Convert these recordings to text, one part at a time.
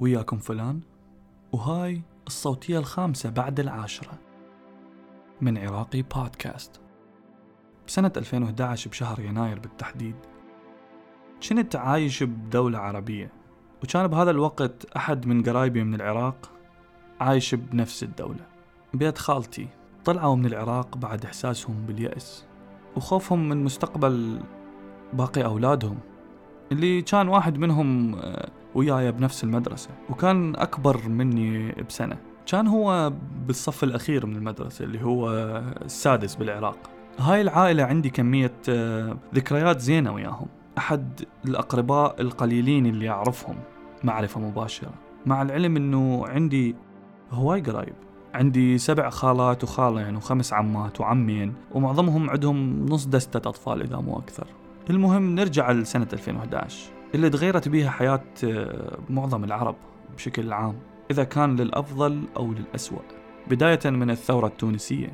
وياكم فلان وهاي الصوتية الخامسة بعد العاشرة من عراقي بودكاست. بسنة 2011 بشهر يناير بالتحديد كنت عايش بدولة عربية وكان بهذا الوقت أحد من قرايبي من العراق عايش بنفس الدولة. بيت خالتي طلعوا من العراق بعد إحساسهم باليأس وخوفهم من مستقبل باقي أولادهم اللي كان واحد منهم آه، وياي بنفس المدرسة. وكان أكبر مني بسنة. كان هو بالصف الأخير من المدرسة اللي هو السادس بالعراق. هاي العائلة عندي كمية آه، ذكريات زينة وياهم. أحد الأقرباء القليلين اللي أعرفهم معرفة مباشرة. مع العلم أنه عندي هواي قرايب عندي سبع خالات وخالين وخمس عمات وعمين ومعظمهم عندهم نص دستة أطفال إذا مو أكثر. المهم نرجع لسنة 2011 اللي تغيرت بيها حياة آه، معظم العرب بشكل عام إذا كان للأفضل أو للأسوأ. بداية من الثورة التونسية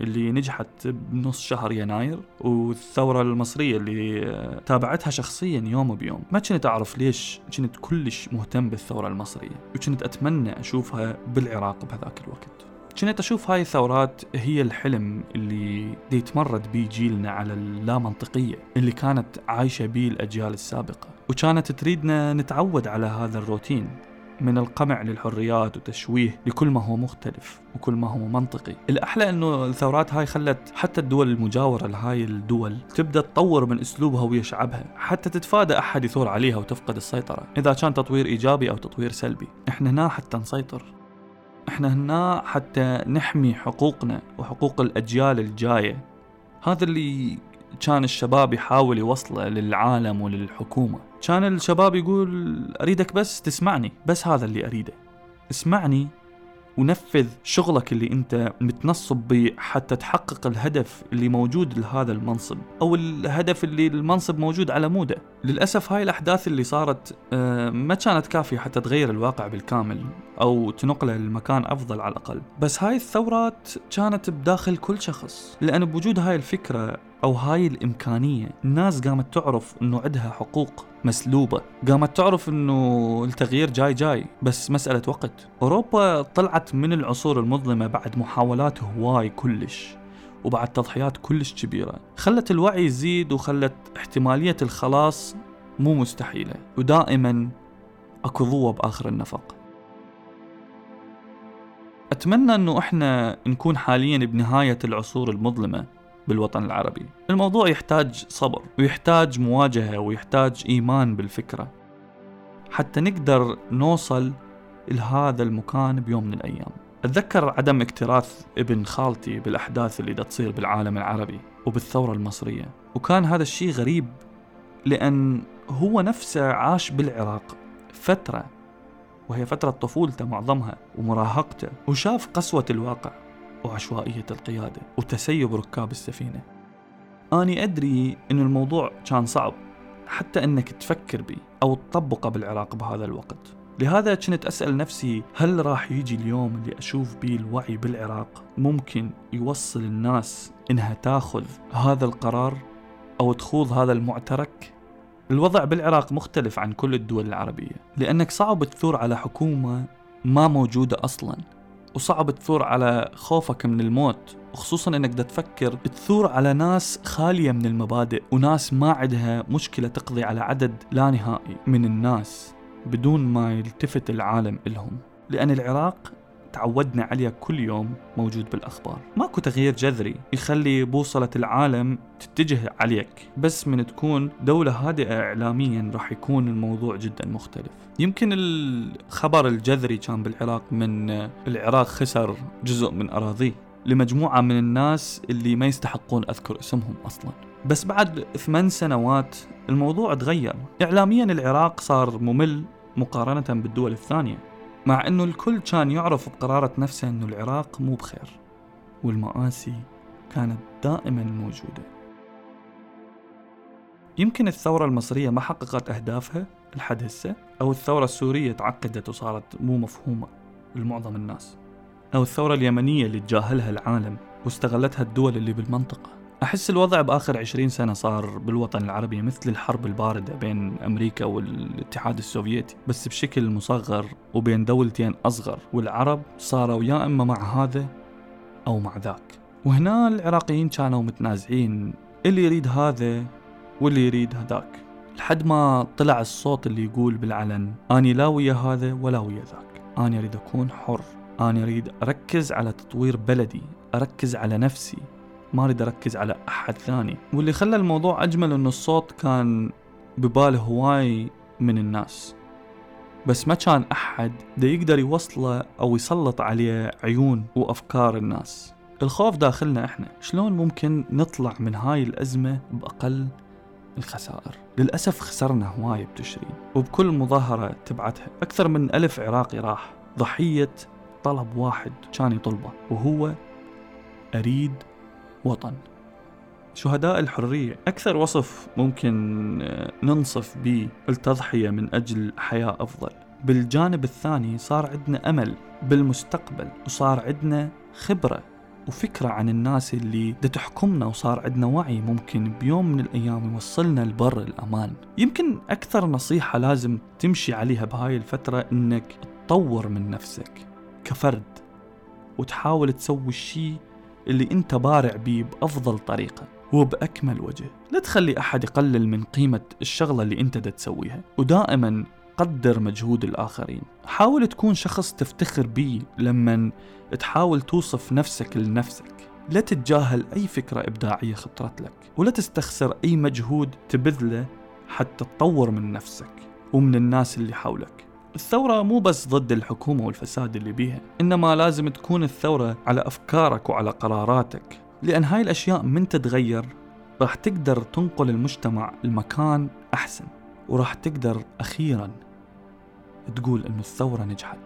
اللي نجحت بنص شهر يناير والثورة المصرية اللي آه، تابعتها شخصيا يوم بيوم ما كنت أعرف ليش كنت كلش مهتم بالثورة المصرية وكنت أتمنى أشوفها بالعراق بهذاك الوقت. كنت أشوف هاي الثورات هي الحلم اللي يتمرد بيه جيلنا على اللامنطقية اللي كانت عايشة بيه الأجيال السابقة. وكانت تريدنا نتعود على هذا الروتين من القمع للحريات وتشويه لكل ما هو مختلف وكل ما هو منطقي. الأحلى أنه الثورات هاي خلت حتى الدول المجاورة لهاي الدول تبدأ تطور من أسلوبها ويا شعبها حتى تتفادى أحد يثور عليها وتفقد السيطرة إذا كان تطوير إيجابي أو تطوير سلبي. إحنا هنا حتى نسيطر. إحنا هنا حتى نحمي حقوقنا وحقوق الأجيال الجاية. هذا اللي كان الشباب يحاول يوصله للعالم وللحكومة. كان الشباب يقول أريدك بس تسمعني بس هذا اللي أريده. اسمعني ونفذ شغلك اللي أنت متنصب به حتى تحقق الهدف اللي موجود لهذا المنصب أو الهدف اللي المنصب موجود على موده. للأسف هاي الأحداث اللي صارت آه، ما كانت كافية حتى تغير الواقع بالكامل أو تنقله لمكان أفضل على الأقل. بس هاي الثورات كانت بداخل كل شخص لأن بوجود هاي الفكرة أو هاي الإمكانية الناس قامت تعرف إنه عندها حقوق مسلوبة قامت تعرف إنه التغيير جاي جاي بس مسألة وقت. أوروبا طلعت من العصور المظلمة بعد محاولات هواي كلش. وبعد تضحيات كلش كبيرة. خلت الوعي يزيد وخلت احتمالية الخلاص مو مستحيلة. ودائما أكو ضوء بآخر النفق. أتمنى إنه إحنا نكون حاليا بنهاية العصور المظلمة بالوطن العربي. الموضوع يحتاج صبر ويحتاج مواجهة ويحتاج إيمان بالفكرة. حتى نقدر نوصل لهذا المكان بيوم من الأيام. أتذكر عدم اكتراث ابن خالتي بالأحداث اللي دا تصير بالعالم العربي وبالثورة المصرية. وكان هذا الشيء غريب لأن هو نفسه عاش بالعراق فترة وهي فترة طفولته معظمها ومراهقته وشاف قسوة الواقع وعشوائية القيادة وتسيب ركاب السفينة. أني أدري أن الموضوع كان صعب حتى أنك تفكر بي أو تطبقه بالعراق بهذا الوقت. لهذا كنت أسأل نفسي هل راح يجي اليوم اللي أشوف بيه الوعي بالعراق ممكن يوصل الناس إنها تاخذ هذا القرار أو تخوض هذا المعترك؟ الوضع بالعراق مختلف عن كل الدول العربية لأنك صعب تثور على حكومة ما موجودة أصلاً وصعب تثور على خوفك من الموت وخصوصا إنك تفكر تثور على ناس خالية من المبادئ وناس ما عندها مشكلة تقضي على عدد لا نهائي من الناس. بدون ما يلتفت العالم إلهم لأن العراق تعودنا عليه كل يوم موجود بالأخبار. ماكو تغيير جذري يخلي بوصلة العالم تتجه عليك بس من تكون دولة هادئة إعلاميا راح يكون الموضوع جدا مختلف. يمكن الخبر الجذري كان بالعراق من العراق خسر جزء من أراضيه لمجموعة من الناس اللي ما يستحقون أذكر اسمهم أصلا. بس بعد ثمان سنوات الموضوع تغير. إعلاميا العراق صار ممل مقارنة بالدول الثانية مع أنه الكل كان يعرف بقرارة نفسه أنه العراق مو بخير والمآسي كانت دائما موجودة. يمكن الثورة المصرية ما حققت أهدافها لحد هسه أو الثورة السورية تعقدت وصارت مو مفهومة لمعظم الناس أو الثورة اليمنية اللي تجاهلها العالم واستغلتها الدول اللي بالمنطقة. أحس الوضع بآخر عشرين سنة صار بالوطن العربي مثل الحرب الباردة بين أمريكا والاتحاد السوفيتي بس بشكل مصغر وبين دولتين أصغر والعرب صاروا يا إما مع هذا أو مع ذاك. وهنا العراقيين كانوا متنازعين اللي يريد هذا واللي يريد هذاك. لحد ما طلع الصوت اللي يقول بالعلن أني لا ويا هذا ولا ويا ذاك. أنا أريد أكون حر. أنا أريد أركز على تطوير بلدي أركز على نفسي. ما أريد أركز على أحد ثاني. واللي خلى الموضوع أجمل أنه الصوت كان ببال هواي من الناس. بس ما كان أحد دا يقدر يوصله أو يسلط عليه عيون وأفكار الناس. الخوف داخلنا إحنا. شلون ممكن نطلع من هاي الأزمة بأقل الخسائر؟ للأسف خسرنا هواية بتشرين وبكل مظاهرة تبعتها. أكثر من ألف عراقي راح. ضحية طلب واحد كان يطلبه وهو أريد وطن. شهداء الحرية أكثر وصف ممكن آه، ننصف به التضحية من أجل حياة أفضل. بالجانب الثاني صار عندنا أمل بالمستقبل وصار عندنا خبرة وفكرة عن الناس اللي دا تحكمنا وصار عندنا وعي ممكن بيوم من الأيام يوصلنا لبر الأمان. يمكن أكثر نصيحة لازم تمشي عليها بهاي الفترة إنك تطور من نفسك كفرد وتحاول تسوي الشيء اللي انت بارع بيه بأفضل طريقة وبأكمل وجه. لا تخلي أحد يقلل من قيمة الشغلة اللي انت دا تسويها. ودائما قدر مجهود الآخرين. حاول تكون شخص تفتخر بيه لما تحاول توصف نفسك لنفسك. لا تتجاهل أي فكرة إبداعية خطرت لك. ولا تستخسر أي مجهود تبذله حتى تطور من نفسك ومن الناس اللي حولك. الثورة مو بس ضد الحكومة والفساد اللي بيها إنما لازم تكون الثورة على أفكارك وعلى قراراتك. لأن هاي الأشياء من تتغير راح تقدر تنقل المجتمع لمكان أحسن وراح تقدر أخيرا تقول أنه الثورة نجحت.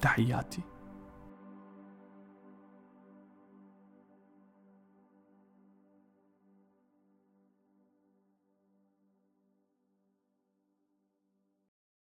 تحياتي.